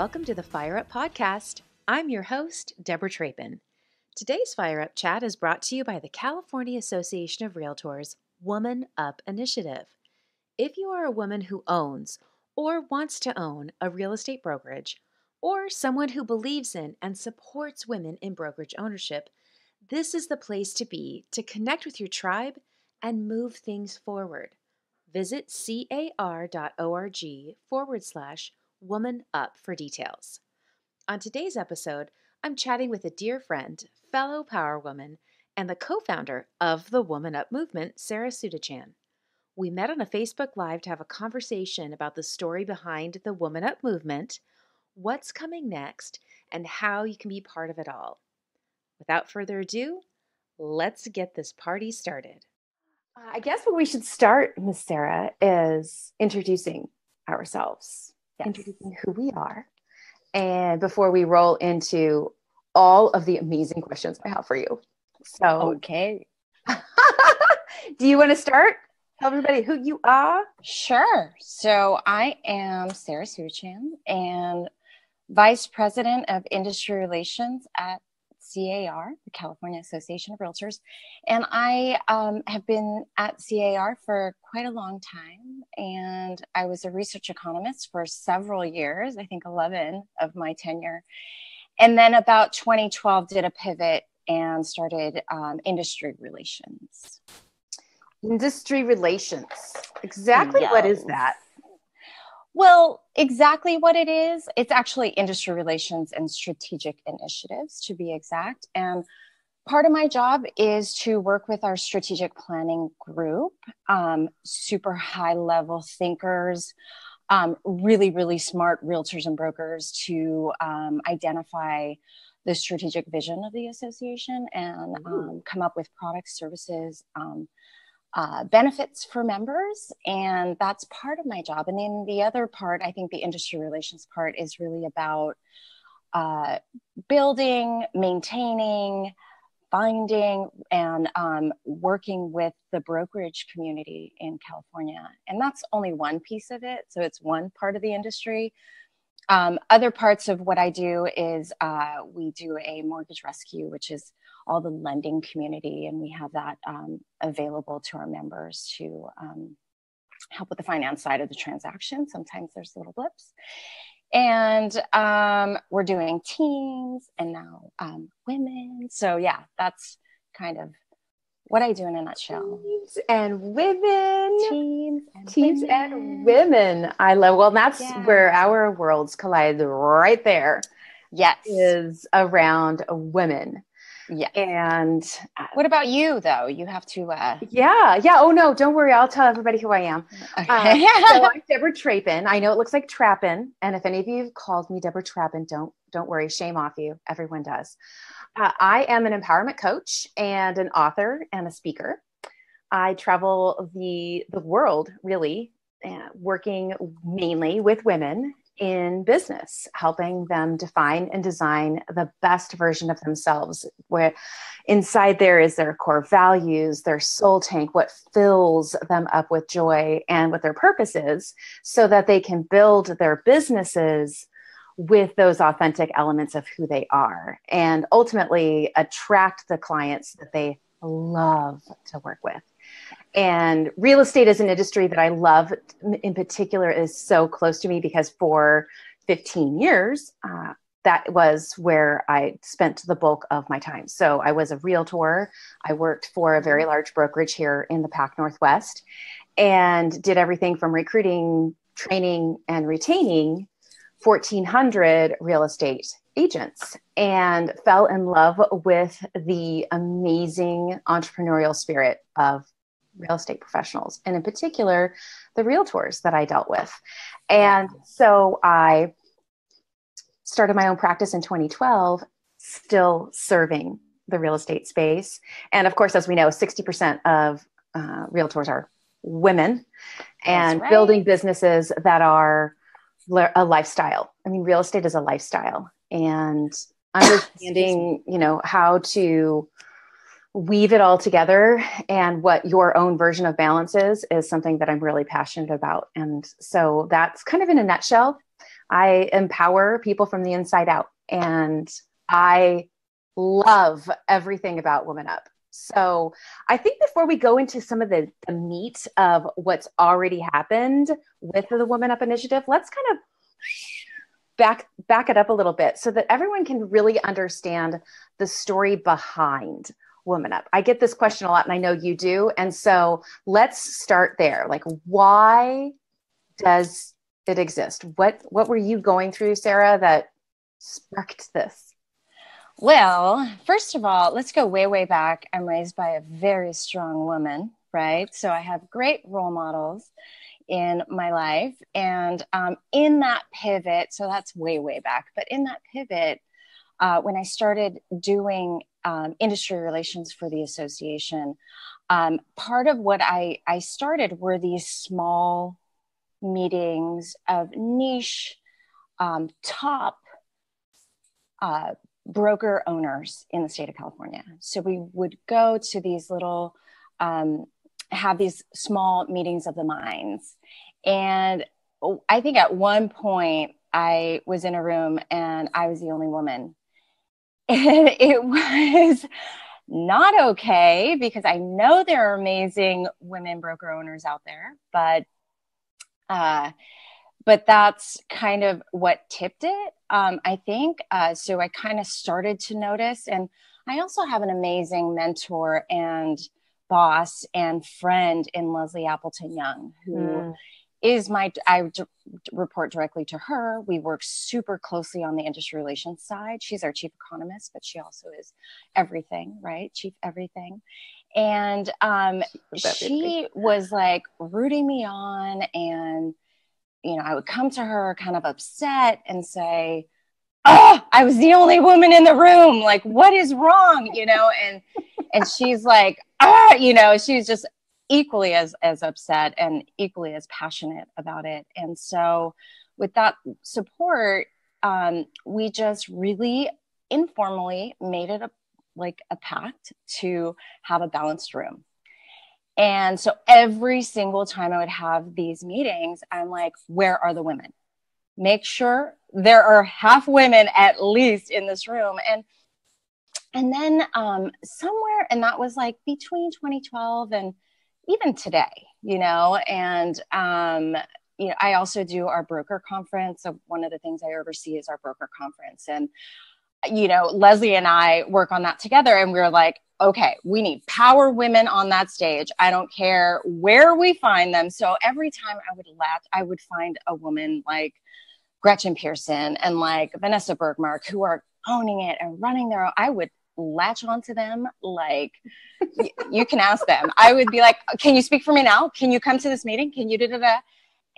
Welcome to the Fire Up Podcast. I'm your host, Deborah Trapin. Today's Fire Up chat is brought to you by the California Association of Realtors Woman Up Initiative. If you are a woman who owns or wants to own a real estate brokerage, or someone who believes in and supports women in brokerage ownership, this is the place to be to connect with your tribe and move things forward. Visit car.org forward slash woman up for details. On today's episode, I'm chatting with a dear friend, fellow power woman, and the co founder of the Woman Up movement, Sarah Sutachan. We met on a Facebook Live to have a conversation about the story behind the Woman Up movement, what's coming next, and how you can be part of it all. Without further ado, let's get this party started. I guess what we should start, Miss Sarah, is introducing ourselves, yes. introducing who we are, and before we roll into all of the amazing questions I have for you. So, okay. do you want to start? Tell everybody who you are. Sure. So, I am Sarah Sutachan and Vice President of Industry Relations at CAR, the California Association of Realtors. And I um, have been at CAR for quite a long time. And I was a research economist for several years, I think 11 of my tenure. And then about 2012, did a pivot and started um, industry relations. Industry relations. Exactly yes. what is that? Well, exactly what it is. It's actually industry relations and strategic initiatives, to be exact. And part of my job is to work with our strategic planning group, um, super high level thinkers, um, really, really smart realtors and brokers to um, identify the strategic vision of the association and um, come up with products, services, um, uh, benefits for members, and that's part of my job. And then the other part, I think the industry relations part, is really about uh, building, maintaining, finding, and um, working with the brokerage community in California. And that's only one piece of it. So it's one part of the industry. Um, other parts of what I do is uh, we do a mortgage rescue, which is all the lending community, and we have that um, available to our members to um, help with the finance side of the transaction. Sometimes there's little blips. And um, we're doing teams and now um, women. So, yeah, that's kind of what I do in a nutshell. Teams and women. Teams and Teams women. and women. I love, well, that's yeah. where our worlds collide right there. Yes. Is around women. Yeah. And uh, what about you though? You have to uh Yeah, yeah. Oh no, don't worry. I'll tell everybody who I am. Okay. Uh, so I'm Deborah Trapin. I know it looks like Trappin. And if any of you have called me Deborah Trappin, don't don't worry, shame off you. Everyone does. Uh, I am an empowerment coach and an author and a speaker. I travel the the world really, uh, working mainly with women in business, helping them define and design the best version of themselves. Where inside there is their core values, their soul tank, what fills them up with joy and what their purpose is, so that they can build their businesses with those authentic elements of who they are and ultimately attract the clients that they love to work with. And real estate is an industry that I love in particular is so close to me because for 15 years, uh, that was where I spent the bulk of my time. So I was a realtor. I worked for a very large brokerage here in the Pac Northwest and did everything from recruiting, training, and retaining 1,400 real estate agents and fell in love with the amazing entrepreneurial spirit of real estate professionals and in particular the realtors that I dealt with. And so I started my own practice in 2012 still serving the real estate space. And of course as we know 60% of uh, realtors are women and right. building businesses that are a lifestyle. I mean, real estate is a lifestyle, and understanding, you know, how to weave it all together and what your own version of balance is is something that I'm really passionate about. And so that's kind of in a nutshell I empower people from the inside out. And I love everything about Woman Up. So I think before we go into some of the, the meat of what's already happened with the Woman Up initiative, let's kind of back back it up a little bit so that everyone can really understand the story behind Woman Up. I get this question a lot and I know you do. And so let's start there. Like why does it exist? What what were you going through, Sarah, that sparked this? Well, first of all, let's go way, way back. I'm raised by a very strong woman, right? So I have great role models in my life. And um, in that pivot, so that's way, way back, but in that pivot, uh, when I started doing um, industry relations for the association, um, part of what I, I started were these small meetings of niche um, top uh, broker owners in the state of California. So we would go to these little, um, have these small meetings of the minds. And I think at one point I was in a room and I was the only woman. And it was not okay because I know there are amazing women broker owners out there, but uh, but that's kind of what tipped it um, i think uh, so i kind of started to notice and i also have an amazing mentor and boss and friend in leslie appleton young who mm. Is my i d- report directly to her. We work super closely on the industry relations side. She's our chief economist but she also is everything right? Chief everything. And um, she was like rooting me on and you know, I would come to her kind of upset and say, Oh, I was the only woman in the room. Like, what is wrong? You know, and and she's like, ah, you know, she's just equally as as upset and equally as passionate about it. And so with that support, um, we just really informally made it a like a pact to have a balanced room and so every single time I would have these meetings, I'm like, where are the women? Make sure there are half women at least in this room. And and then um, somewhere, and that was like between 2012 and even today, you know, and um, you know, I also do our broker conference. So one of the things I oversee is our broker conference. And you know, Leslie and I work on that together, and we are like, okay, we need power women on that stage. I don't care where we find them. So every time I would latch, I would find a woman like Gretchen Pearson and like Vanessa Bergmark who are owning it and running their own. I would latch onto them like y- you can ask them. I would be like, can you speak for me now? Can you come to this meeting? Can you da da da?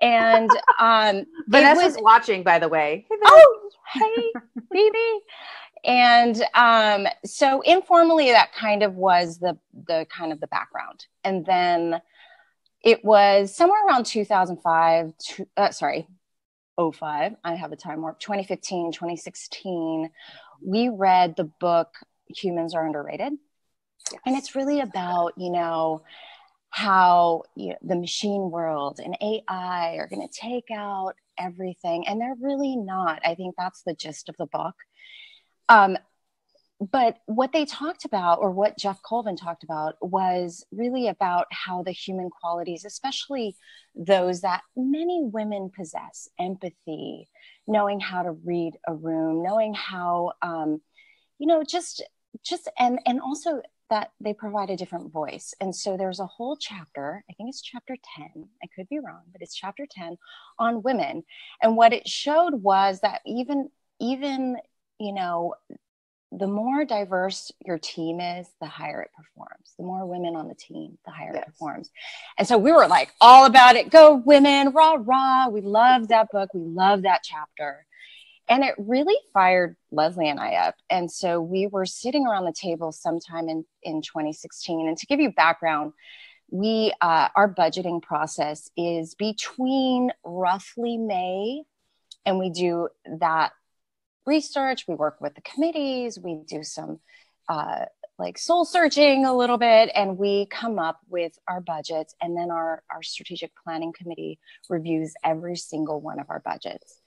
And um Vanessa's was, watching, by the way. Hey, oh, hey, baby and um, so informally that kind of was the the kind of the background and then it was somewhere around 2005 to, uh, sorry 05 i have a time warp 2015 2016 we read the book humans are underrated. Yes. and it's really about you know how you know, the machine world and ai are going to take out everything. And they're really not. I think that's the gist of the book. Um, but what they talked about, or what Geoff Colvin talked about, was really about how the human qualities, especially those that many women possess empathy, knowing how to read a room, knowing how, um, you know, just, just, and, and also that they provide a different voice. And so there's a whole chapter, I think it's chapter 10, I could be wrong, but it's chapter 10 on women. And what it showed was that even, even you know, the more diverse your team is, the higher it performs. The more women on the team, the higher yes. it performs. And so we were like all about it. Go women, rah, rah. We love that book. We love that chapter. And it really fired Leslie and I up. And so we were sitting around the table sometime in, in 2016. And to give you background, we uh, our budgeting process is between roughly May and we do that research, we work with the committees, we do some uh, like soul searching a little bit, and we come up with our budgets. And then our, our strategic planning committee reviews every single one of our budgets.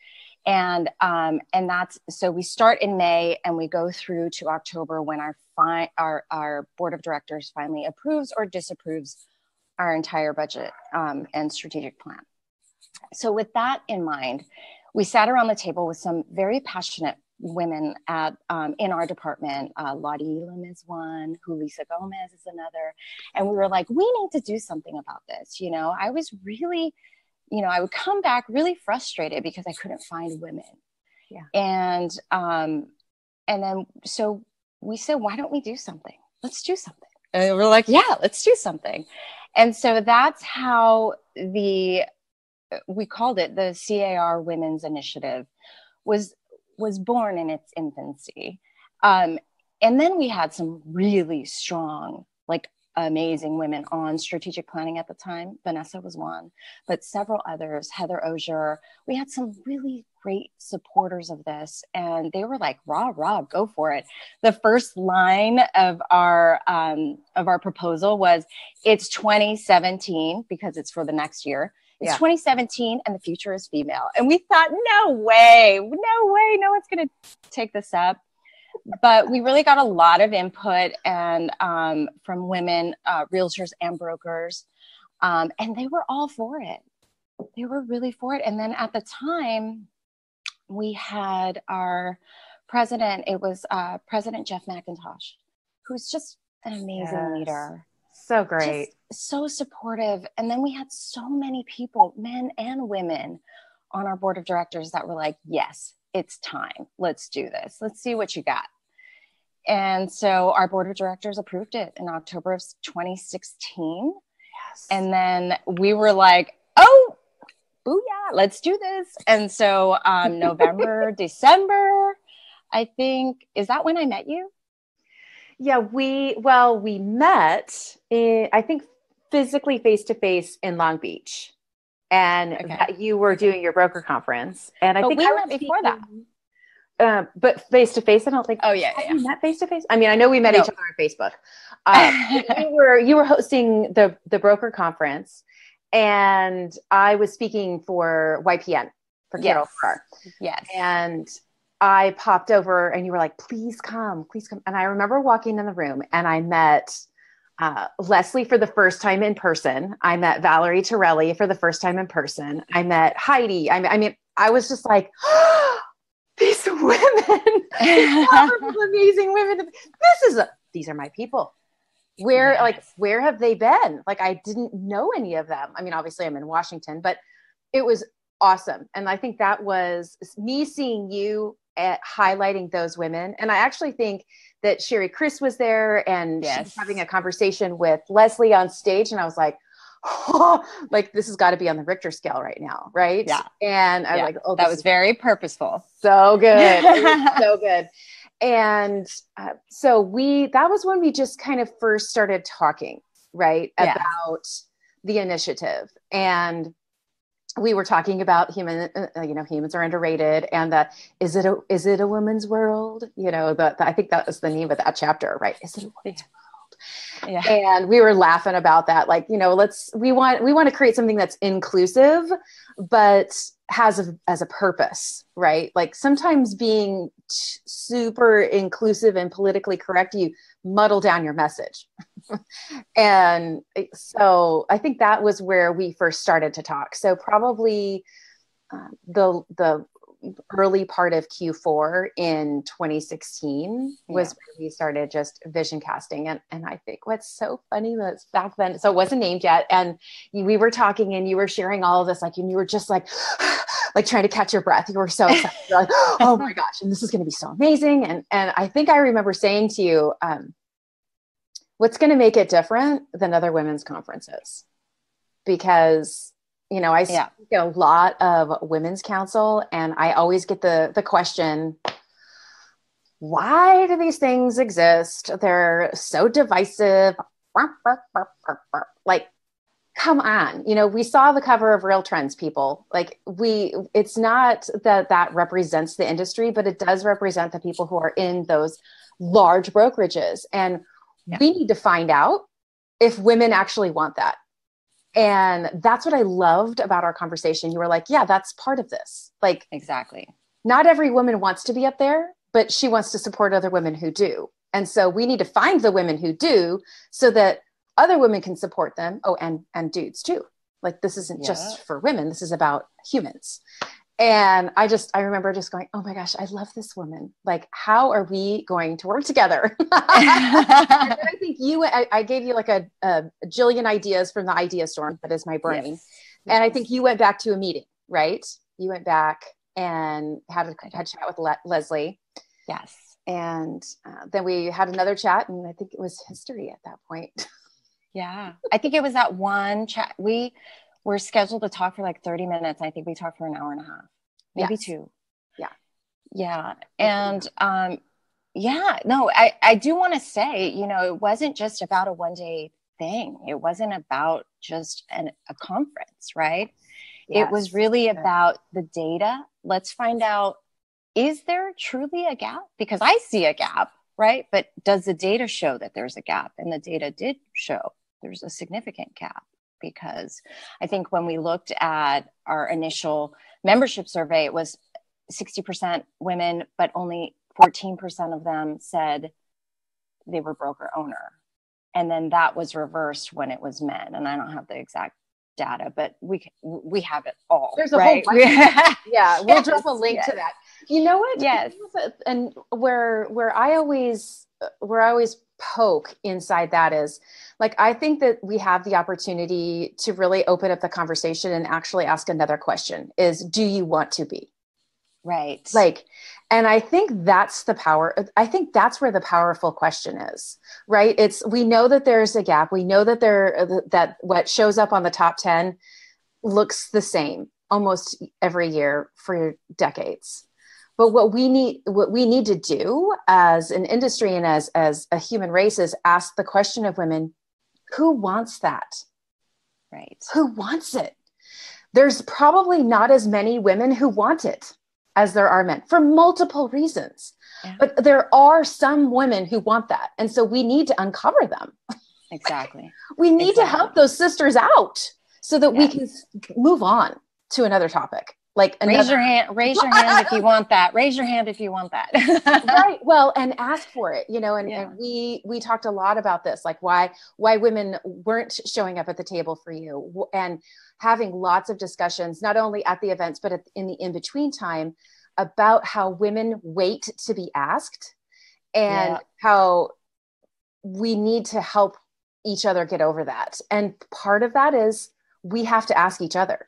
And um, and that's so we start in May and we go through to October when our fi- our our board of directors finally approves or disapproves our entire budget um, and strategic plan. So with that in mind, we sat around the table with some very passionate women at um, in our department. Uh, Lottie Elam is one, Julissa Gomez is another, and we were like, we need to do something about this. You know, I was really you know, I would come back really frustrated because I couldn't find women. Yeah. And um, and then so we said, why don't we do something? Let's do something. And we're like, yeah, let's do something. And so that's how the we called it the CAR Women's Initiative was was born in its infancy. Um, and then we had some really strong like amazing women on strategic planning at the time. Vanessa was one, but several others, Heather Ozur. We had some really great supporters of this, and they were like, "Rah, rah, go for it." The first line of our um, of our proposal was, "It's 2017 because it's for the next year." It's yeah. 2017 and the future is female. And we thought, no way, no way, no one's going to take this up but we really got a lot of input and um, from women uh, realtors and brokers um, and they were all for it they were really for it and then at the time we had our president it was uh, president geoff mcintosh who's just an amazing yes. leader so great just so supportive and then we had so many people men and women on our board of directors that were like yes it's time. Let's do this. Let's see what you got. And so our board of directors approved it in October of 2016. Yes. And then we were like, oh, booyah, let's do this. And so um, November, December, I think, is that when I met you? Yeah, we, well, we met, in, I think, physically face to face in Long Beach and okay. you were doing your broker conference. And I but think we met before that. Uh, but face to face, I don't think. Oh yeah, yeah. We met face to face. I mean, I know we met no. each other on Facebook. Uh, you were you were hosting the the broker conference, and I was speaking for YPN for Carol yes. Yes, and I popped over, and you were like, "Please come, please come." And I remember walking in the room, and I met uh, Leslie for the first time in person. I met Valerie Torelli for the first time in person. I met Heidi. I mean, I, mean, I was just like, women, amazing women. This is a, these are my people. Where, yes. like, where have they been? Like, I didn't know any of them. I mean, obviously, I'm in Washington, but it was awesome. And I think that was me seeing you at highlighting those women. And I actually think that Sherry Chris was there and yes. she was having a conversation with Leslie on stage. And I was like, like this has got to be on the Richter scale right now, right? Yeah. And I yeah. was like, oh, that was very purposeful. So good. so good. And uh, so we, that was when we just kind of first started talking, right? Yeah. About the initiative. And we were talking about human uh, you know humans are underrated and that is it a is it a woman's world you know that i think that was the name of that chapter right is it a woman's world yeah. and we were laughing about that like you know let's we want we want to create something that's inclusive but has a, as a purpose right like sometimes being t- super inclusive and politically correct you muddle down your message and so I think that was where we first started to talk. So probably uh, the the early part of Q4 in 2016 yeah. was where we started just vision casting. And, and I think what's so funny was back then, so it wasn't named yet. And we were talking and you were sharing all of this, like, and you were just like, like trying to catch your breath. You were so excited. You're like, oh my gosh, and this is going to be so amazing. And, and I think I remember saying to you, um, what's going to make it different than other women's conferences because you know i yeah. speak a lot of women's counsel, and i always get the the question why do these things exist? They're so divisive. Like come on. You know we saw the cover of RealTrends people. Like we it's not that that represents the industry but it does represent the people who are in those large brokerages. And yeah. we need to find out if women actually want that And that's what I loved about our conversation. You were like, yeah, that's part of this. Like, exactly. Not every woman wants to be up there, but she wants to support other women who do. And so we need to find the women who do so that other women can support them. Oh, and and dudes too. Like this isn't yeah. just for women, this is about humans. And I just I remember just going, "Oh my gosh, I love this woman. Like how are we going to work together?" I think you I, I, gave you like a, a jillion ideas from the idea storm that is my brain. Yes. And I think you went back to a meeting, right? You went back and had a, had a chat with Le- Leslie. Yes. And uh, then we had another chat, and I think it was history at that point. yeah. I think it was that one chat. We were scheduled to talk for like 30 minutes. I think we talked for an hour and a half, maybe yes. two. Yeah. Yeah. And, um, yeah, no, I, I do want to say, you know, it wasn't just about a one day thing. It wasn't about just an, a conference, right? Yes. It was really about the data. Let's find out is there truly a gap? Because I see a gap, right? But does the data show that there's a gap? And the data did show there's a significant gap because I think when we looked at our initial membership survey, it was 60% women, but only 14% of them said they were broker owner. And then that was reversed when it was men. And I don't have the exact data, but we we have it all. There's a right? whole bunch. yeah, we'll yes, drop a link yes. to that. You know what? Yes. And where where I always where I always poke inside that is like I think that we have the opportunity to really open up the conversation and actually ask another question is do you want to be? Right. Like and I think that's the power I think that's where the powerful question is. Right? It's we know that there's a gap. We know that there that what shows up on the top 10 looks the same almost every year for decades but what we need what we need to do as an industry and as as a human race is ask the question of women who wants that? Right. Who wants it? There's probably not as many women who want it as there are men for multiple reasons. Yeah. but there are some women who want that. And so we need to uncover them. Exactly. We need exactly. to help those sisters out so that yeah. we can move on to another topic like another- raise your hand raise your hand if you want that. Raise your hand if you want that. Right. Well and ask for it you know and, yeah. and, we we talked a lot about this like why why women weren't showing up at the table for you. And having lots of discussions not only at the events but at, in the in between time about how women wait to be asked and yeah. how we need to help each other get over that. And part of that is we have to ask each other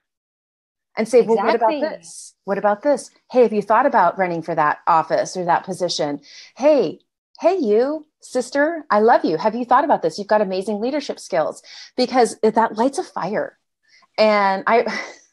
and say, exactly. well, what about this? What about this? Hey, have you thought about running for that office or that position? Hey, hey, you sister, I love you. Have you thought about this? You've got amazing leadership skills because that lights a fire. And I,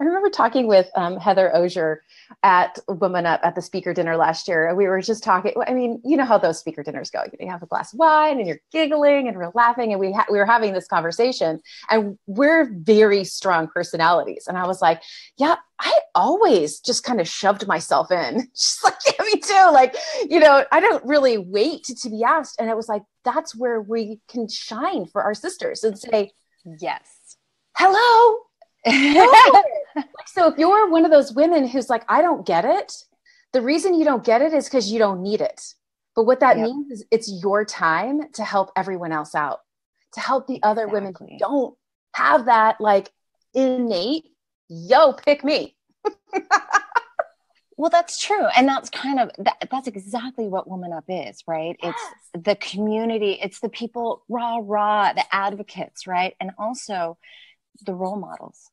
I remember talking with um, Heather Ozur at Woman Up at the speaker dinner last year. We were just talking. I mean, you know how those speaker dinners go. You have a glass of wine and you're giggling and we're laughing, and we ha- we were having this conversation. And we're very strong personalities. And I was like, yeah, I always just kind of shoved myself in. She's like, yeah, me too. Like, you know, I don't really wait to, to be asked. And it was like, that's where we can shine for our sisters and say, yes, hello so if you're one of those women who's like, I don't get it, the reason you don't get it is because you don't need it. But what that yep. means is it's your time to help everyone else out, to help the other exactly. women who don't have that like innate, yo, pick me. well, that's true. And that's kind of, that, that's exactly what Woman Up is, right? Yes. It's the community, it's the people, rah, rah, the advocates, right? And also the role models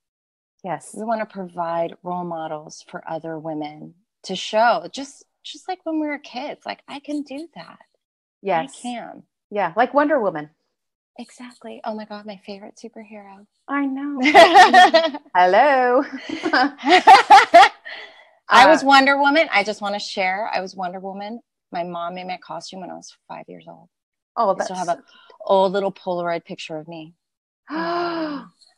Yes. We want to provide role models for other women to show just just like when we were kids, like I can do that. Yes. I can. Yeah, like Wonder Woman. Exactly. Oh my god, my favorite superhero. I know. Hello. I was uh, Wonder Woman. I just want to share. I was Wonder Woman. My mom made my costume when I was five years old. Oh, that's... I still have an old little Polaroid picture of me.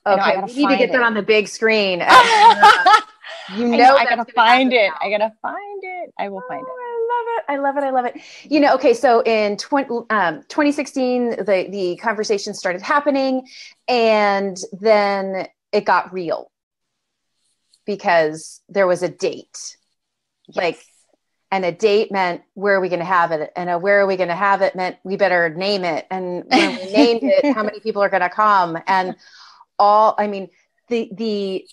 Okay, know, we need to get it. that on the big screen. you know, I, I gotta find it. Now. I gotta find it. I will find oh, it. I love it. I love it. I love it. You know, okay, so in 20, um, 2016, the, the conversation started happening and then it got real because there was a date. Yes. Like, and a date meant where are we going to have it? And a where are we going to have it meant we better name it. And when we named it, how many people are going to come? And all, I mean, the, the,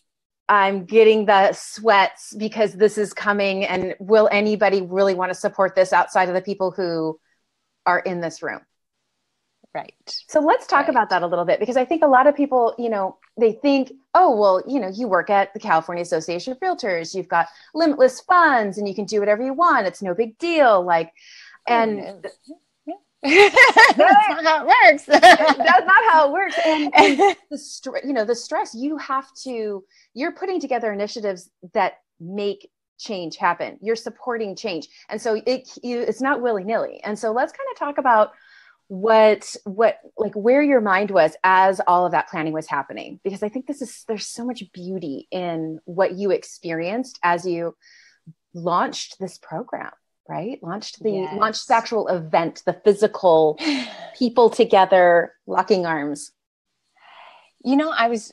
I'm getting the sweats because this is coming. And will anybody really want to support this outside of the people who are in this room? Right. So let's talk right. about that a little bit because I think a lot of people, you know, they think, oh, well, you know, you work at the California Association of Realtors, you've got limitless funds and you can do whatever you want. It's no big deal. Like, and that's not how it works. that's not how it works. And, and the stress, you know, the stress you have to, you're putting together initiatives that make change happen. You're supporting change. And so it, you, it's not willy nilly. And so let's kind of talk about what what like where your mind was as all of that planning was happening because i think this is there's so much beauty in what you experienced as you launched this program right launched the yes. launched the actual event the physical people together locking arms you know i was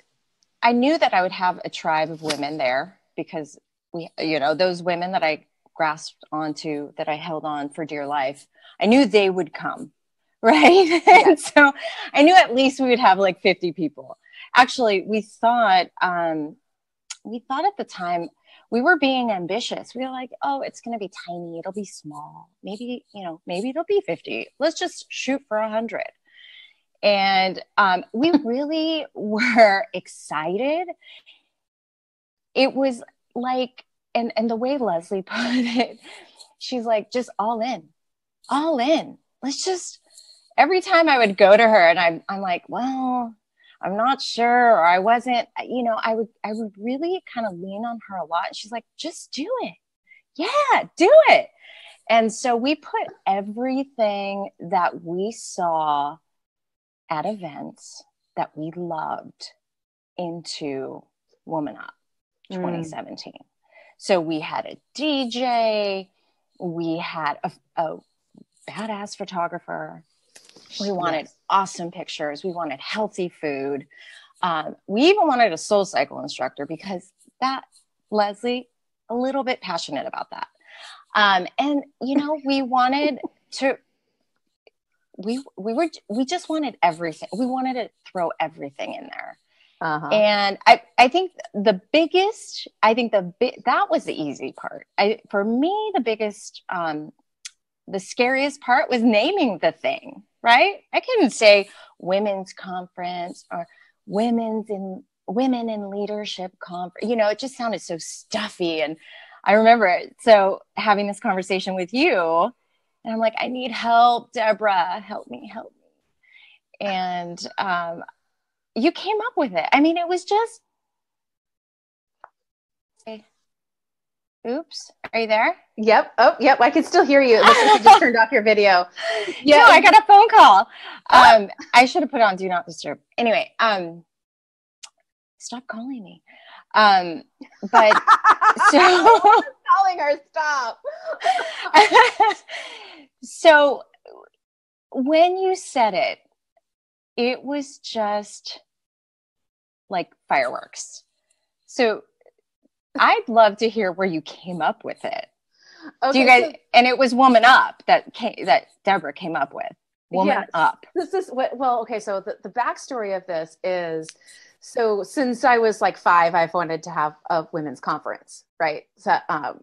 i knew that i would have a tribe of women there because we you know those women that i grasped onto that i held on for dear life i knew they would come right? Yeah. and so I knew at least we would have like 50 people. Actually, we thought, um, we thought at the time we were being ambitious. We were like, oh, it's going to be tiny. It'll be small. Maybe, you know, maybe it'll be 50. Let's just shoot for 100. And um, we really were excited. It was like, and, and the way Leslie put it, she's like, just all in, all in. Let's just, every time I would go to her and I'm, I'm like, well, I'm not sure, or I wasn't, you know, I would, I would really kind of lean on her a lot. And she's like, just do it. Yeah, do it. And so we put everything that we saw at events that we loved into Woman Up 2017. Mm. So we had a DJ, we had a, a badass photographer, we wanted yes. awesome pictures. We wanted healthy food. Um, we even wanted a SoulCycle instructor because that, Leslie, a little bit passionate about that. Um, and, you know, we wanted to, we, we were, we just wanted everything. We wanted to throw everything in there. Uh-huh. And I, I think the biggest, I think the big, that was the easy part. I, for me, the biggest, um, the scariest part was naming the thing right? I couldn't say women's conference or women's in women in leadership conference. You know, it just sounded so stuffy. And I remember it. So having this conversation with you, and I'm like, I need help, Deborah. Help me, help me. And um, you came up with it. I mean, it was just Oops, are you there? Yep. Oh, yep. I can still hear you. you just turned off your video. Yeah, no, I got a phone call. Um, I should have put on do not disturb. Anyway, um, stop calling me. Um, but so calling her stop. so when you said it, it was just like fireworks. So I'd love to hear where you came up with it. Okay, Do you guys? So, and it was "Woman Up" that came, that Deborah came up with. Woman yes, Up. This is well, okay. So the, the backstory of this is, so since I was like five, I've wanted to have a women's conference, right? So, um,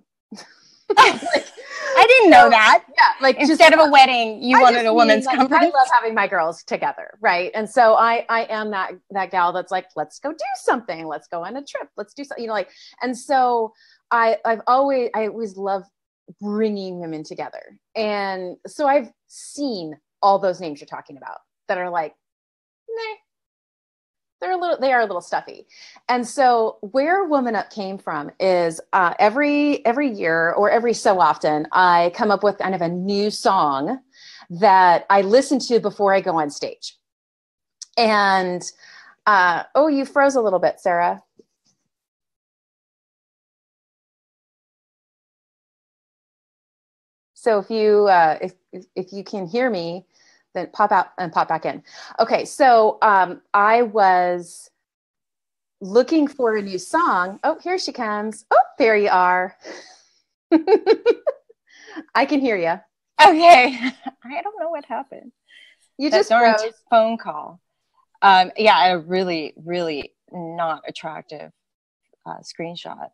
like, I didn't know that. Yeah, like instead just, of a wedding, you I wanted a woman's mean, like. I love having my girls together, right? And so I I am that that gal that's like, let's go do something. Let's go on a trip. Let's do something. You know, like, and so I I've always I always love bringing women together, and so I've seen all those names you're talking about that are like, they're a little they are a little stuffy. And so where woman up came from is uh, every every year or every so often i come up with kind of a new song that i listen to before i go on stage. And uh, oh you froze a little bit sarah. So if you uh, if, if if you can hear me, then pop out and pop back in. Okay, so um, I was looking for a new song. Oh, here she comes. Oh, there you are. I can hear you. Okay. I don't know what happened. You just phone call. Um, yeah, a really, really not attractive uh, screenshot.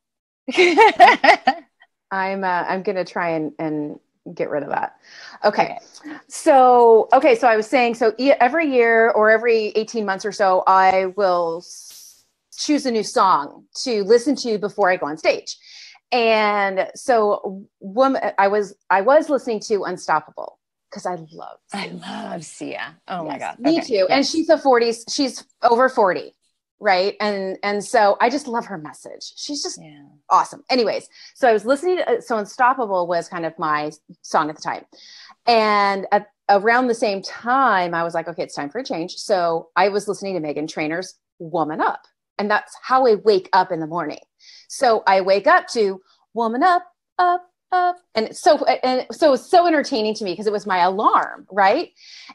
I'm uh, I'm gonna try and and get rid of that. Okay. okay. So okay, so I was saying so every year or every 18 months or so, I will choose a new song to listen to before I go on stage. And so woman I was I was listening to Unstoppable because I love Sia. I love Sia. Oh yes, my god. Me okay. too. Yes. And she's a 40s, she's over 40 right and and so i just love her message she's just yeah. awesome anyways so i was listening to uh, so unstoppable was kind of my song at the time and at, around the same time i was like okay it's time for a change so i was listening to meghan trainor's woman up and that's how I wake up in the morning. So I wake up to woman up, up, up. And so and so it's so entertaining to me because it was my alarm, right?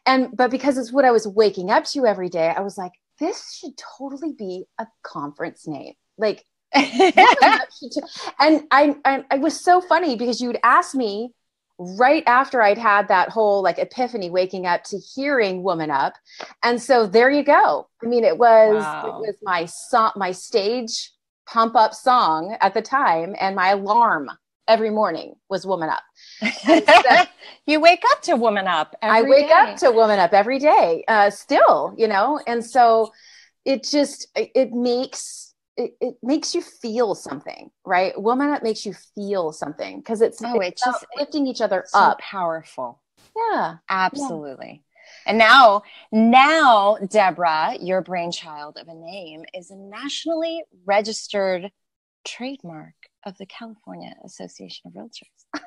And but because it's what I was waking up to every day, I was like, this should totally be a conference name. Like and I, I I was so funny because you would ask me right after I'd had that whole like epiphany waking up to hearing Woman Up. And so there you go. I mean, it was wow. it was my song, my stage pump up song at the time, and my alarm every morning was Woman Up. So, you wake up to Woman Up. I wake day. up to Woman Up every day, uh, still, you know, and so it just it makes it, it makes you feel something, right? Woman Up makes you feel something because it's, oh, it's, it's just lifting each other so up. Powerful. Yeah. Absolutely. Yeah. And now, now, Deborah, your brainchild of a name is a nationally registered trademark of the California Association of Realtors.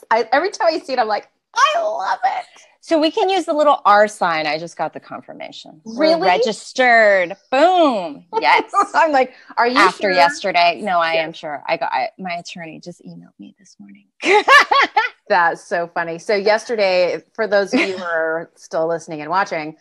I, every time I see it, I'm like, I love it. So we can use the little R sign. I just got the confirmation. Really? We're registered. Boom. Yes. I'm like, are you after sure? yesterday? No, I yes. am sure. I got I, my attorney just emailed me this morning. That's so funny. So yesterday, for those of you who are still listening and watching,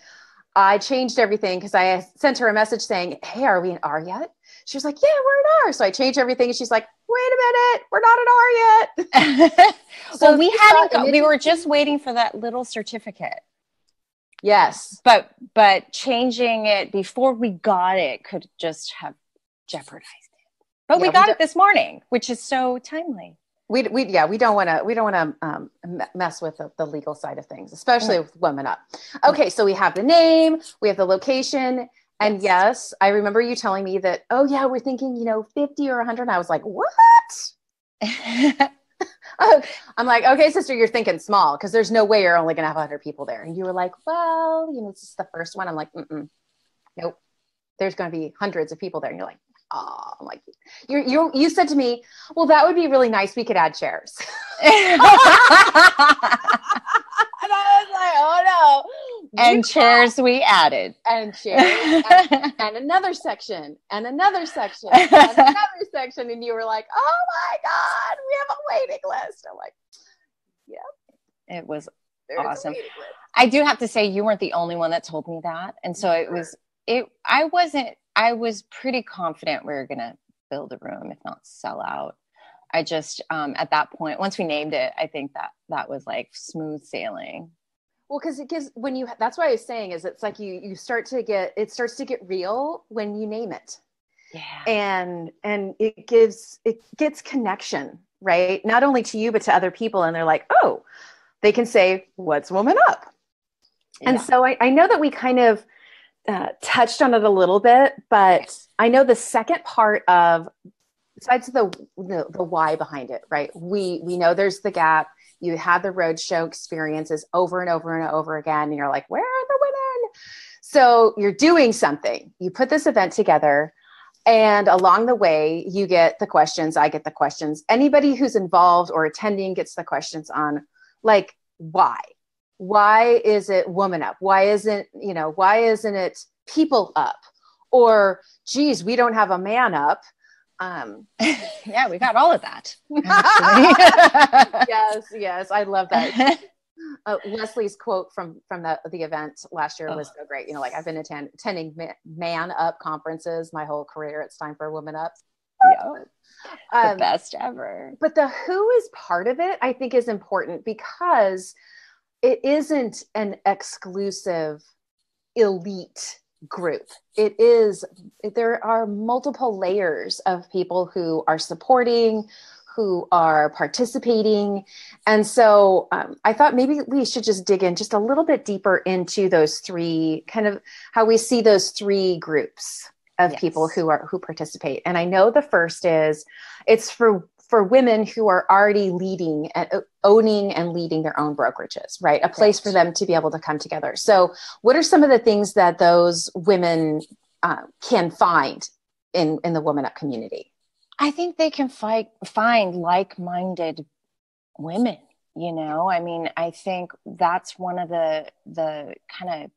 I changed everything because I sent her a message saying, "Hey, are we in R yet?" She was like, "Yeah, we're in R." So I changed everything, and she's like, "Wait a minute, we're not in R yet." so well, we hadn't. Got, we were just waiting for that little certificate. Yes, but but changing it before we got it could just have jeopardized it. But yeah, we got we it this morning, which is so timely we, we yeah we don't want to we don't want to um, mess with the, the, legal side of things especially with women up okay so we have the name we have the location and yes. i remember you telling me that oh yeah we're thinking you know 50 or 100 and i was like what oh, i'm like okay sister you're thinking small because there's no way you're only going to have 100 people there and you were like well you know this is the first one i'm like Mm-mm. nope there's going to be hundreds of people there and you're like oh, I'm like, you you you said to me, well, that would be really nice. We could add chairs. and I was like, oh no. And chairs we added. And chairs. And, and, another section. And another section. And another section. And you were like, oh my God, we have a waiting list. I'm like, yeah. It was There's awesome. I do have to say you weren't the only one that told me that. And so it was it I wasn't I was pretty confident we were going to build a room, if not sell out. I just, um, at that point, once we named it, I think that that was like smooth sailing. Well, because it gives when you, that's what I was saying is it's like you, you start to get, it starts to get real when you name it. Yeah. And, and it gives, it gets connection, right? Not only to you, but to other people. And they're like, oh, they can say, what's woman up? Yeah. And so I, I know that we kind of, uh, touched on it a little bit, but I know the second part of besides the, the, the why behind it, right? We we know there's the gap. You had the roadshow experiences over and over and over again, and you're like, where are the women? So you're doing something. You put this event together, and along the way, you get the questions. I get the questions. Anybody who's involved or attending gets the questions on like why why is it woman up why isn't you know why isn't it people up or geez we don't have a man up Um, yeah, we got all of that. yes, yes, I love that. Uh, Leslie's quote from from the the event last year oh. was so great. You know, like I've been attend, attending man up conferences my whole career. It's time for a woman up. Yeah, um, the best ever. But the who is part of it, I think, is important because it isn't an exclusive elite group. It is, there are multiple layers of people who are supporting, who are participating. And so um, I thought maybe we should just dig in just a little bit deeper into those three kind of how we see those three groups of yes. people who are who participate. And I know the first is it's for for women who are already leading and uh, owning and leading their own brokerages, right? A place right. for them to be able to come together. So, what are some of the things that those women uh, can find in in the Woman Up community? I think they can fight, find like minded women. You know, I mean, I think that's one of the the kind of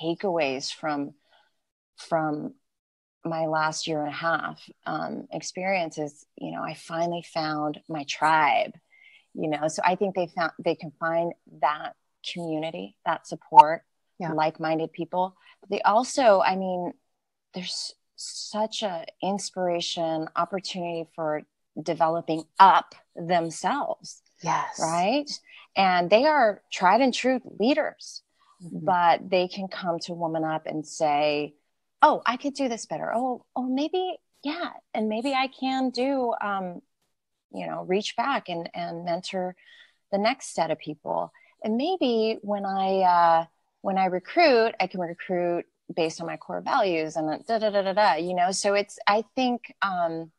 takeaways from from my last year and a half um, experience is, you know, I finally found my tribe, you know, so I think they found they can find that community, that support, yeah. like-minded people. They also, I mean, there's such a inspiration opportunity for developing up themselves. Yes. Right. And they are tried and true leaders, mm-hmm. but they can come to Woman Up and say, oh, I could do this better. Oh, oh, maybe, yeah. And maybe I can do, um, you know, reach back and, and mentor the next set of people. And maybe when I, uh, when I recruit, I can recruit based on my core values and da da da da da, you know? So it's, I think, um,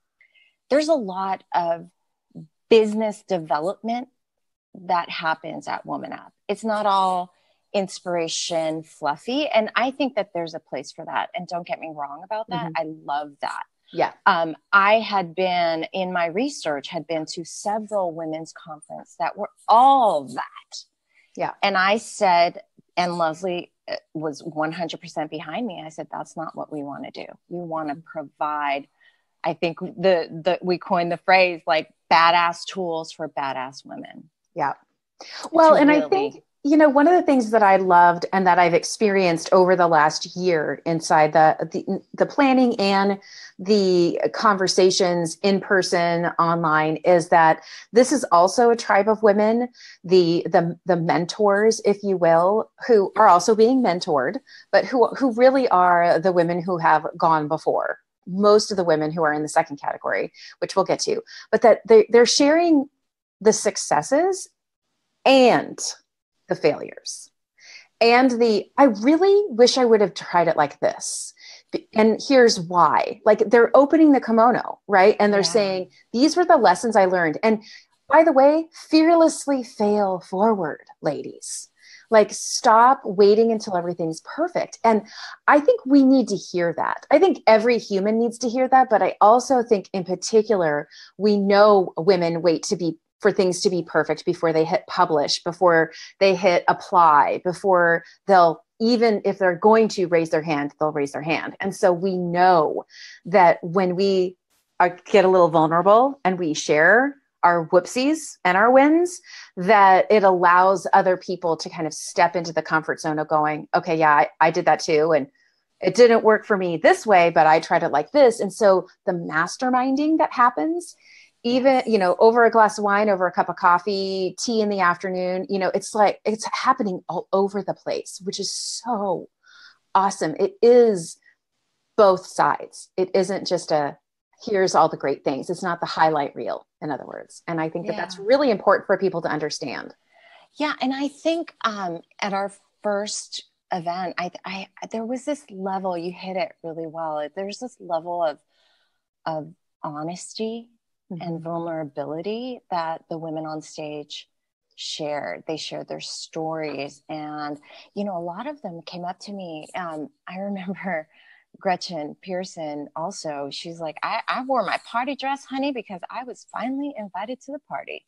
there's a lot of business development that happens at Woman Up. It's not all inspiration fluffy and i think that there's a place for that and don't get me wrong about that. Mm-hmm. i love that. Yeah. Um, i had been in my research had been to several women's conference that were all that. Yeah. And i said and leslie uh, was 100% behind me. I said that's not what we want to do. We want to provide i think the the we coined the phrase like badass tools for badass women. Yeah. Well and really, i think you know one of the things that i loved and that i've experienced over the last year inside the the, the planning and the conversations in person online is that this is also a tribe of women the the the mentors if you will who are also being mentored but who who really are the women who have gone before. Most of the women who are in the second category which we'll get to but that they, they're sharing the successes and the failures. And the i really wish i would have tried it like this. And here's why. Like they're opening the kimono right? And they're yeah. saying these were the lessons i learned. And by the way fearlessly fail forward ladies. Like stop waiting until everything's perfect. And i think we need to hear that. I think every human needs to hear that but i also think in particular we know women wait to be for things to be perfect before they hit publish, before they hit apply, before they'll even if they're going to raise their hand, they'll raise their hand. And so we know that when we are, get a little vulnerable and we share our whoopsies and our wins, that it allows other people to kind of step into the comfort zone of going, okay, yeah, I, I did that too. And it didn't work for me this way, but I tried it like this. And so the masterminding that happens even you know over a glass of wine over a cup of coffee tea in the afternoon you know it's like it's happening all over the place which is so awesome. It is both sides. It isn't just a here's all the great things. It's not the highlight reel in other words. And i think that yeah. that's really important for people to understand. Yeah and i think um, at our first event I, I there was this level you hit it really well. There's this level of of honesty mm-hmm. and vulnerability that the women on stage shared. They shared their stories. And, you know, a lot of them came up to me. Um, I remember Gretchen Pearson also, she's like, I, I wore my party dress, honey, because I was finally invited to the party.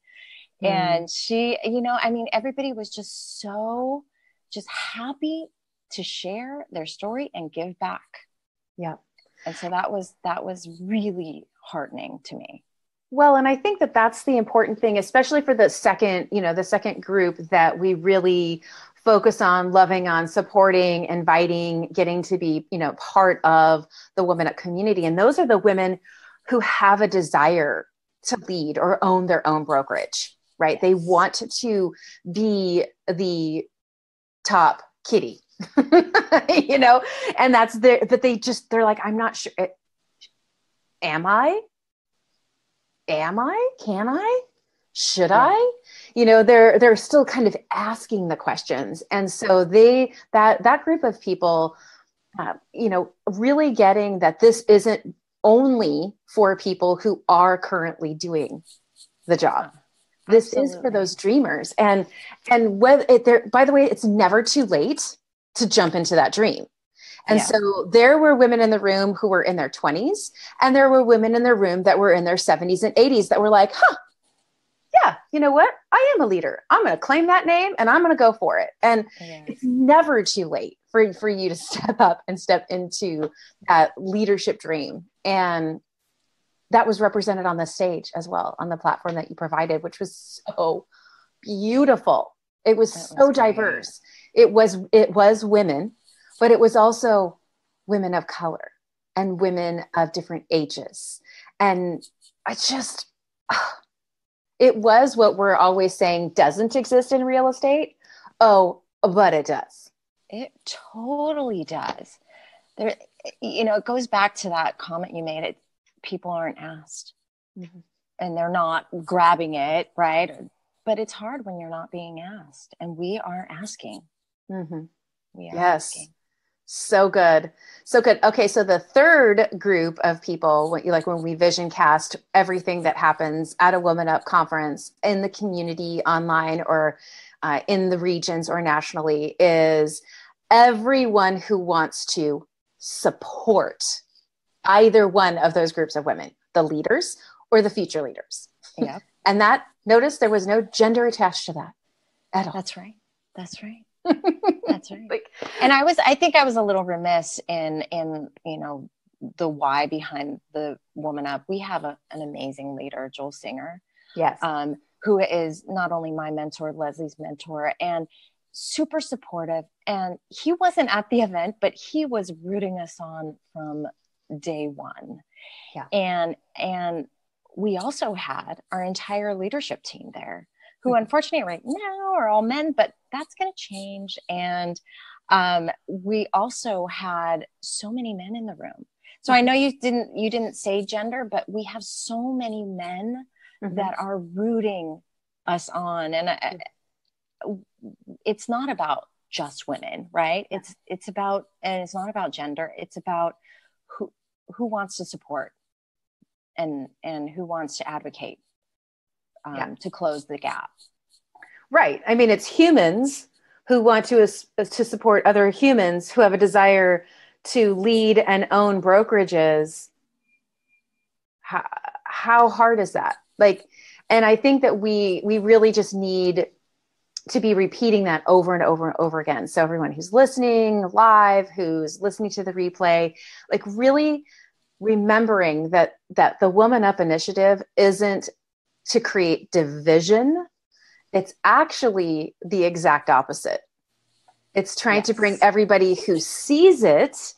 Mm. And she, you know, I mean, everybody was just so just happy to share their story and give back. Yeah. And so that was that was really heartening to me. Well, and I think that that's the important thing, especially for the second, you know, the second group that we really focus on loving on supporting inviting getting to be you know part of the woman up community. And those are the women who have a desire to lead or own their own brokerage right? They want to be the top kitty you know? And that's the that they just they're like i'm not sure eh, am i am i? Can i? Should yeah. i? You know they're they're still kind of asking the questions. And so they that that group of people uh, you know really getting that this isn't only for people who are currently doing the job. This Absolutely. is for those dreamers. And and whether it there by the way it's never too late to jump into that dream and yeah. so there were women in the room who were in their 20s and there were women in the room that were in their 70s and 80s that were like huh yeah, you know what? I am a leader. I'm going to claim that name and I'm going to go for it. And yes. it's never too late for, for you to step up and step into that leadership dream. And that was represented on the stage as well on the platform that you provided, which was so beautiful. It was, was so great. diverse. It was it was women, but it was also women of color and women of different ages. And I just it was what we're always saying doesn't exist in real estate. Oh, but it does. It totally does. There, you know, it goes back to that comment you made. It people aren't asked, mm-hmm. and they're not grabbing it, right? But it's hard when you're not being asked, and we are asking. Mm-hmm. We are yes. Asking. So good. So good. Okay. So the third group of people, what you like when we vision cast everything that happens at a Woman Up conference in the community, online, or uh, in the regions or nationally, is everyone who wants to support either one of those groups of women, the leaders or the future leaders. Yeah. and that, notice there was no gender attached to that at all. That's right. That's right. That's right. like, and I was, I think I was a little remiss in, in, you know, the why behind the woman up. We have a, an amazing leader, Joel Singer. Yes. Um, who is not only my mentor, Leslie's mentor, and super supportive. And he wasn't at the event, but he was rooting us on from day one. Yeah. And, and we also had our entire leadership team there who mm-hmm. unfortunately right now are all men, but that's going to change. And um, we also had so many men in the room. So I know you didn't you didn't say gender, but we have so many men mm-hmm. that are rooting us on, and I, it's not about just women, right? It's it's about and it's not about gender. It's about who who wants to support and and who wants to advocate um, yeah. to close the gap. Right. I mean, it's humans who want to to support other humans who have a desire to lead and own brokerages. How, how hard is that? Like, and I think that we we really just need to be repeating that over and over and over again. So everyone who's listening live, who's listening to the replay, like really remembering that that the Woman Up initiative isn't to create division. It's actually the exact opposite. It's trying yes. to bring everybody who sees it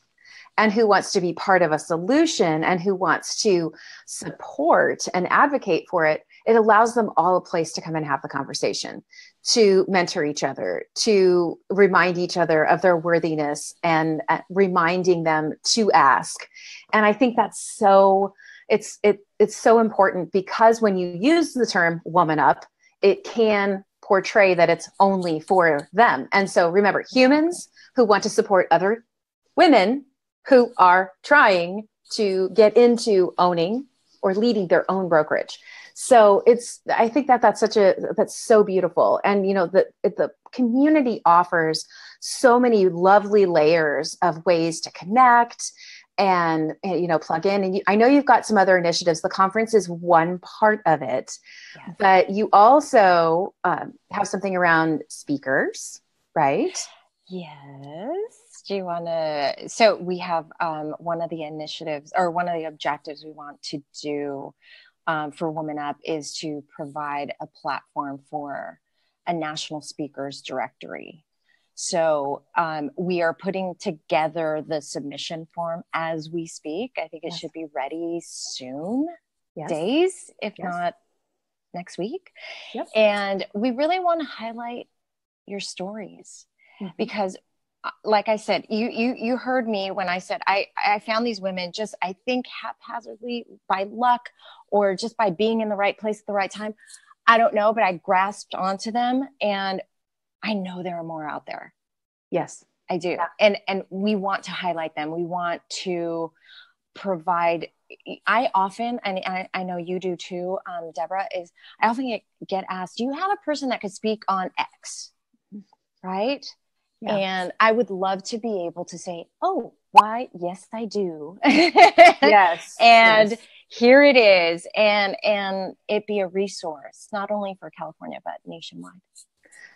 and who wants to be part of a solution and who wants to support and advocate for it. It allows them all a place to come and have the conversation, to mentor each other, to remind each other of their worthiness and uh, reminding them to ask. And I think that's so it's it it's so important because when you use the term woman up it can portray that it's only for them. And so remember humans who want to support other women who are trying to get into owning or leading their own brokerage. So it's i think that that's such a that's so beautiful. And you know the the community offers so many lovely layers of ways to connect and eh, you know plug in and you, i know you've got some other initiatives the conference is one part of it yes. but you also um, have something around speakers right yes do you want to? So we have um, one of the initiatives or one of the objectives we want to do um, for Women Up is to provide a platform for a national speakers directory. So um, we are putting together the submission form as we speak. I think it yes. should be ready soon, yes. days, if yes. not next week. Yep. And we really want to highlight your stories mm-hmm. because uh, like I said, you you you heard me when I said I I found these women just I think haphazardly by luck or just by being in the right place at the right time. I don't know, but I grasped onto them and I know there are more out there. Yes, I do. Yeah. And and we want to highlight them. We want to provide I often, and I, I, know you do too, um, Deborah, is I often get, get asked, do you have a person that could speak on X? Right. Yeah. And I would love to be able to say, oh, why? Yes, I do. yes. and yes. here it is. And, and it be a resource, not only for California, but nationwide.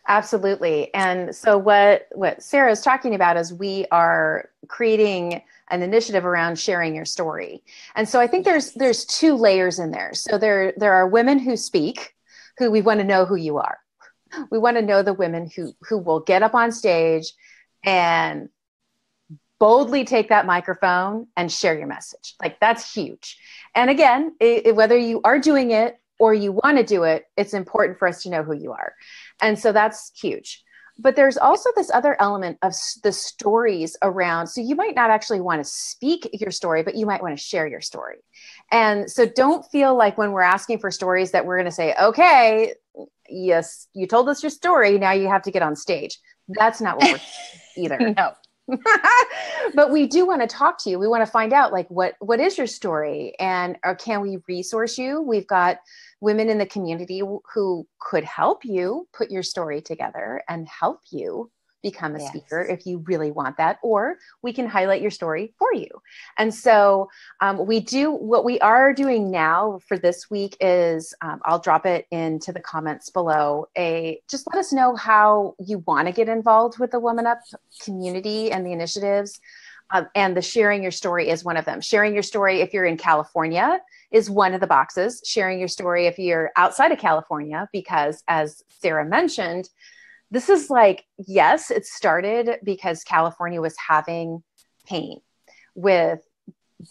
Absolutely. And so what, what Sarah is talking about is we are creating an initiative around sharing your story. And so I think there's there's two layers in there. So there there are women who speak who we want to know who you are. We want to know the women who who will get up on stage and boldly take that microphone and share your message. Like that's huge. And again, it, it, whether you are doing it or you want to do it, it's important for us to know who you are. And so that's huge. But there's also this other element of the stories around so you might not actually want to speak your story but you might want to share your story. And so don't feel like when we're asking for stories that we're going to say okay yes you told us your story now you have to get on stage. That's not what we're either. No. But we do want to talk to you. We want to find out like what what is your story? And or can we resource you? We've got women in the community who could help you put your story together and help you become a yes. speaker if you really want that, or we can highlight your story for you. And so um, we do what we are doing now for this week is um, I'll drop it into the comments below. A just let us know how you want to get involved with the Woman Up community and the initiatives. Um, and the sharing your story is one of them. Sharing your story if you're in California is one of the boxes. Sharing your story if you're outside of California, because as Sarah mentioned, this is like, yes, it started because California was having pain with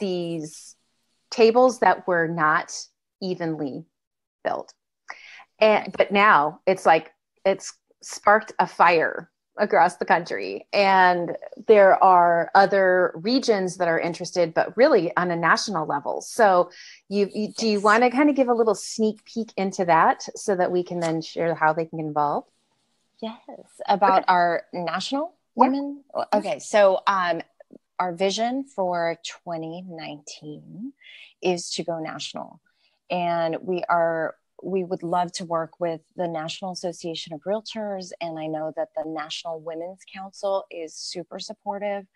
these tables that were not evenly built. And but now it's like it's sparked a fire across the country. And there are other regions that are interested, but really on a national level. So, you, you do you want to kind of give a little sneak peek into that so that we can then share how they can get involved? Yes, about okay. our national women. Yeah. Okay, so um, our vision for 2019 is to go national, and we are we would love to work with the National Association of Realtors. And I know that the National Women's Council is super supportive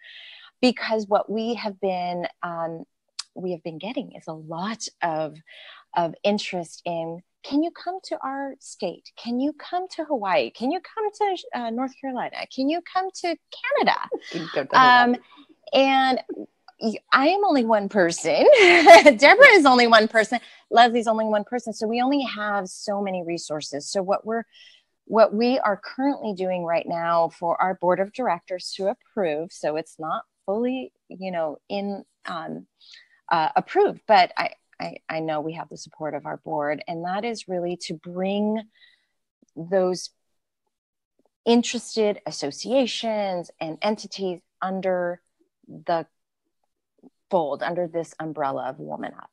because what we have been um, we have been getting is a lot of of interest in can you come to our state? Can you come to hawaii? Can you come to uh, north carolina? Can you come to canada? Um, and I am only one person. Deborah is only one person. Leslie's only one person. So we only have so many resources. So what we're what we are currently doing right now for our board of directors to approve, so it's not fully, you know, in um, uh, approved, but I, I I know we have the support of our board, and that is really to bring those interested associations and entities under the fold under this umbrella of Woman Up.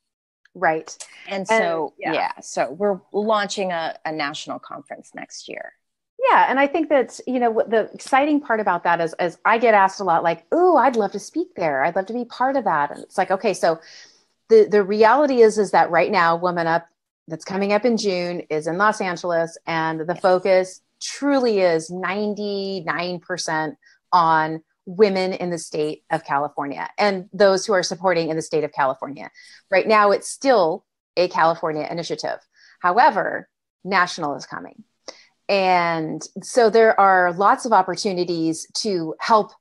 Right. And so, and, yeah. yeah. so we're launching a, a national conference next year. Yeah, and I think that you know the exciting part about that is, is I get asked a lot, like, "Oh, I'd love to speak there. I'd love to be part of that." And it's like, okay, so the the reality is is that right now, Woman Up, that's coming up in June, is in Los Angeles, and the focus truly is ninety nine percent on women in the state of California and those who are supporting in the state of California. Right now, it's still a California initiative. However, national is coming. And so there are lots of opportunities to help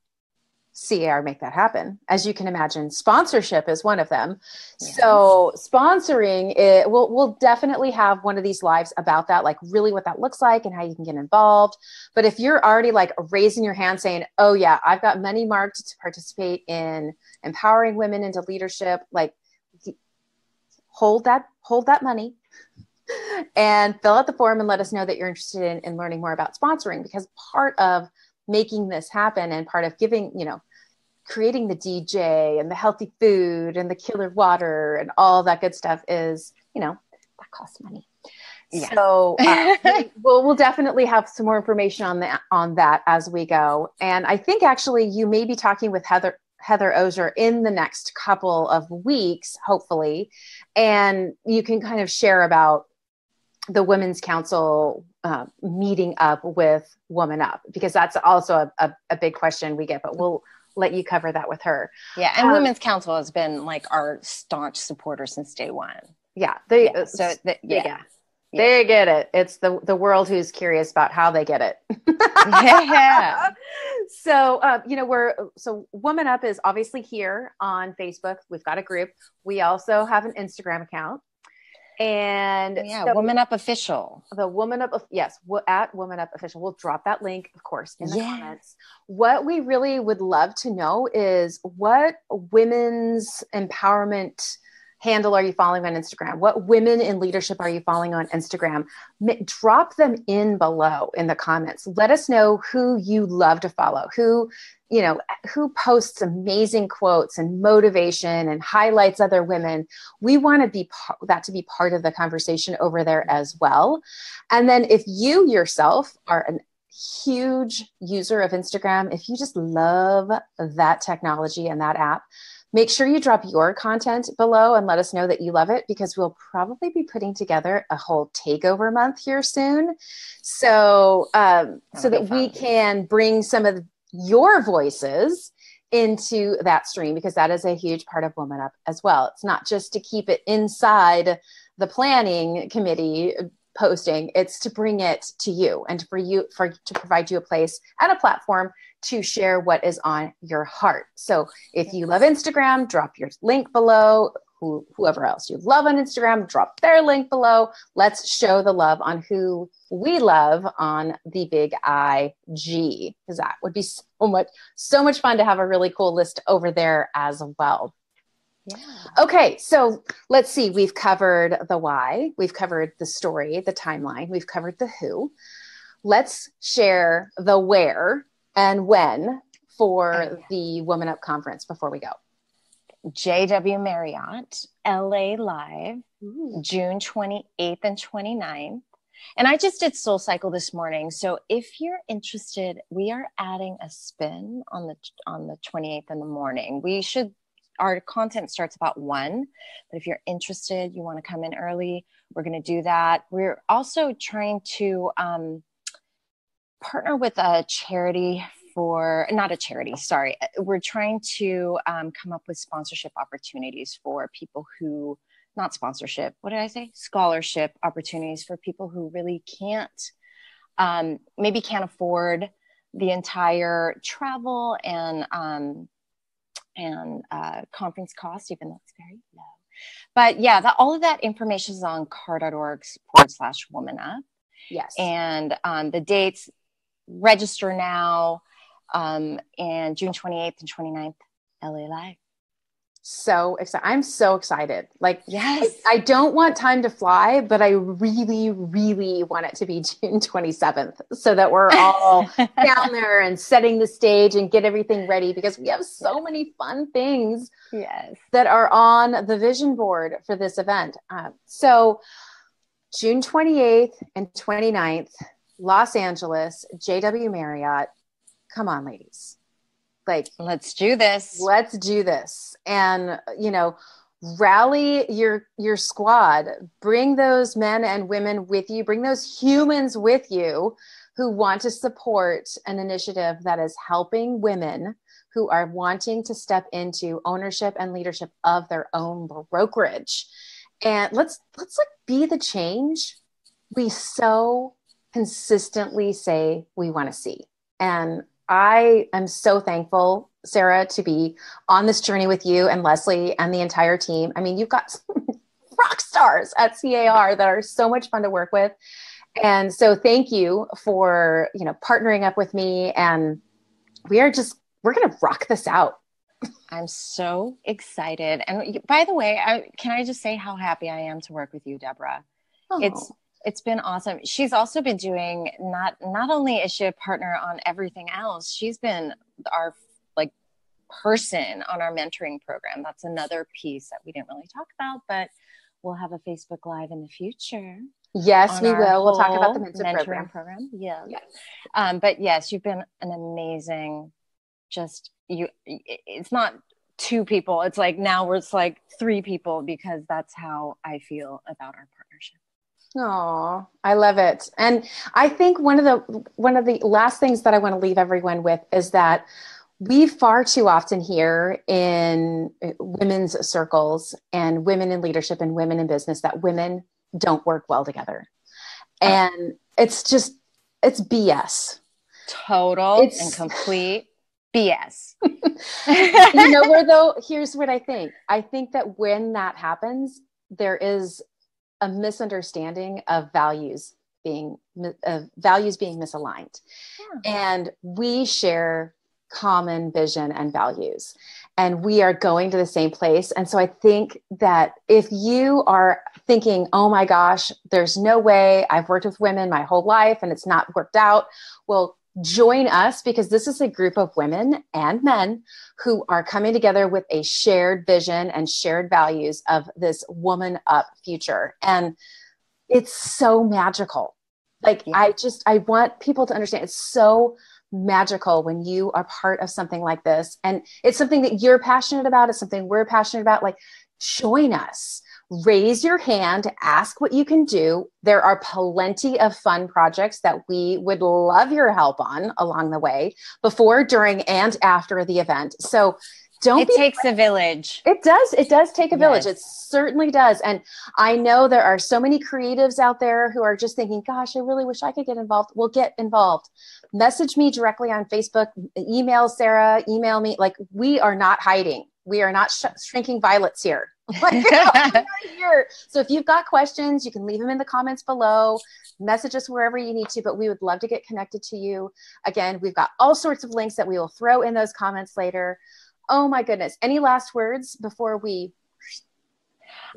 CAR make that happen. As you can imagine, sponsorship is one of them. Yes. So sponsoring it, we'll we'll definitely have one of these lives about that, like really what that looks like and how you can get involved. But if you're already like raising your hand saying, "Oh yeah, I've got money marked to participate in empowering women into leadership," like hold that hold that money and fill out the form and let us know that you're interested in, in learning more about sponsoring because part of making this happen and part of giving you know creating the DJ and the healthy food and the killer water and all that good stuff is, you know, that costs money. Yeah. So uh, we'll, we'll definitely have some more information on that on that as we go. And I think actually you may be talking with Heather Heather Ozur in the next couple of weeks, hopefully, and you can kind of share about the Women's Council uh, meeting up with Woman Up because that's also a, a, a big question we get. But we'll let you cover that with her. Yeah, and um, Women's Council has been like our staunch supporter since day one. Yeah, they yeah, so the, yeah. yeah. They get it. It's the the world who's curious about how they get it. yeah. So, uh, you know, we're so Woman Up is obviously here on Facebook. We've got a group. We also have an Instagram account. And oh, yeah, so Woman Up Official. The Woman Up, yes, at Woman Up Official. We'll drop that link, of course, in the yeah. comments. What we really would love to know is what women's empowerment handle are you following on Instagram? What women in leadership are you following on Instagram? Drop them in below in the comments. Let us know who you love to follow, who you know who posts amazing quotes and motivation and highlights other women we want to be that to be part of the conversation over there as well and then if you yourself are a huge user of instagram if you just love that technology and that app make sure you drop your content below and let us know that you love it because we'll probably be putting together a whole takeover month here soon so um, so that we can bring some of your voices into that stream because that is a huge part of Woman Up as well. It's not just to keep it inside the planning committee posting, it's to bring it to you and for you for to provide you a place and a platform to share what is on your heart. So if you love Instagram, drop your link below who, whoever else you love on Instagram, drop their link below. Let's show the love on who we love on the big IG, because that would be so much, so much fun to have a really cool list over there as well. Yeah. Okay, so let's see. We've covered the why, we've covered the story, the timeline, we've covered the who. Let's share the where and when for oh, the Woman Up conference before we go. JW Marriott, LA Live, Ooh. June 28th and 29th. And I just did SoulCycle this morning. So if you're interested, we are adding a spin on the on the 28th in the morning. We should our content starts about one, but if you're interested, you want to come in early, we're going to do that. We're also trying to um, partner with a charity for not a charity sorry we're trying to um, come up with sponsorship opportunities for people who not sponsorship what did i say scholarship opportunities for people who really can't um, maybe can't afford the entire travel and um, and uh, conference cost even though it's very low. But yeah all of that information is on car.org forward slash woman up. Yes. And um, the dates register now um, and June 28th and 29th, LA Live. So excited. I'm so excited. Like, yes, I, I, don't want time to fly, but I really, really want it to be June 27th so that we're all down there and setting the stage and get everything ready because we have so many fun things yes. that are on the vision board for this event. Uh, so, June 28th and 29th, Los Angeles, JW Marriott come on, ladies. Like, let's do this. Let's do this. And, you know, rally your your squad bring those men and women with you bring those humans with you who want to support an initiative that is helping women who are wanting to step into ownership and leadership of their own brokerage and let's let's like be the change we so consistently say we want to see and I am so thankful, Sarah, to be on this journey with you and Leslie and the entire team. I mean, you've got rock stars at CAR that are so much fun to work with. And so thank you for, you know, partnering up with me and we are just we're going to rock this out. I'm so excited. And by the way, I, can I just say how happy I am to work with you, Deborah? Oh. It's it's been awesome. She's also been doing not not only is she a partner on everything else, she's been our like person on our mentoring program. That's another piece that we didn't really talk about, but we'll have a Facebook Live in the future. Yes, we will. We'll talk about the mentor mentoring program. program. Yeah. Yes. Um, but yes, you've been an amazing. Just you. It's not two people. It's like now we're it's like three people because that's how I feel about our. Oh, I love it. And I think one of the one of the last things that I want to leave everyone with is that we far too often hear in uh, women's circles and women in leadership and women in business that women don't work well together. And it's just it's BS. Total it's, and complete BS. you know where though here's what I think. I think that when that happens there is a misunderstanding of values being uh, values being misaligned yeah. and we share common vision and values and we are going to the same place and so i think that if you are thinking oh my gosh there's no way i've worked with women my whole life and it's not worked out well join us because this is a group of women and men who are coming together with a shared vision and shared values of this woman up future. And it's so magical. Like, yeah. I just, I want people to understand it's so magical when you are part of something like this. And it's something that you're passionate about, it's something we're passionate about. Like, join us raise your hand, ask what you can do. There are plenty of fun projects that we would love your help on along the way, before, during, and after the event. So don't it takes afraid. a village it does it does take a village yes. it certainly does and i know there are so many creatives out there who are just thinking gosh i really wish i could get involved well get involved message me directly on facebook email sarah email me like we are not hiding we are not sh- shrinking violets here here. So if you've got questions, you can leave them in the comments below. Message us wherever you need to, but we would love to get connected to you. Again, we've got all sorts of links that we will throw in those comments later. Oh my goodness. Any last words before we?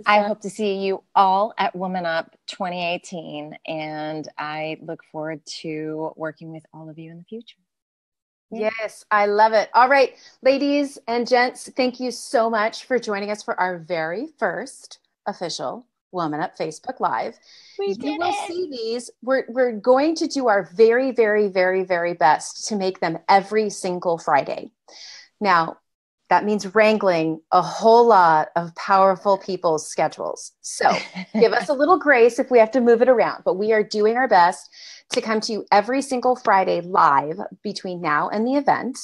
I hope to see you all at Woman Up 2018, and I look forward to working with all of you in the future. Mm-hmm. Yes, I love it. All right, ladies and gents, thank you so much for joining us for our very first official Woman Up Facebook Live. We you will it. see these. We're, we're going to do our very, very, very, very best to make them every single Friday. Now, that means wrangling a whole lot of powerful people's schedules. So give us a little grace if we have to move it around, but we are doing our best to come to you every single Friday live between now and the event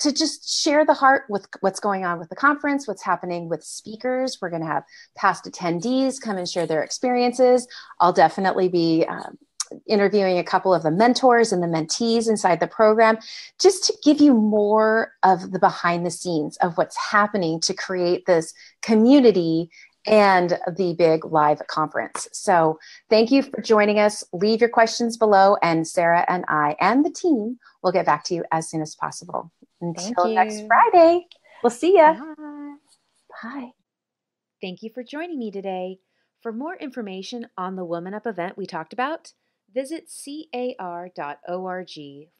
to just share the heart with what's going on with the conference, what's happening with speakers. We're going to have past attendees come and share their experiences. I'll definitely be um, interviewing a couple of the mentors and the mentees inside the program just to give you more of the behind the scenes of what's happening to create this community and the big live conference. So thank you for joining us. Leave your questions below, and Sarah and I and the team will get back to you as soon as possible. Until next Friday, we'll see ya. Bye. Bye. Thank you for joining me today. For more information on the Woman Up event we talked about, visit car.org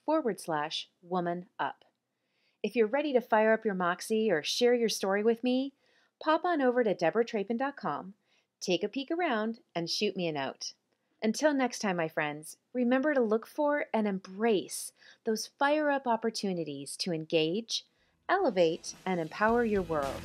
forward slash woman up. If you're ready to fire up your moxie or share your story with me, pop on over to debratrappen.com, take a peek around, and shoot me a note. Until next time, my friends, remember to look for and embrace those fire up opportunities to engage, elevate, and empower your world.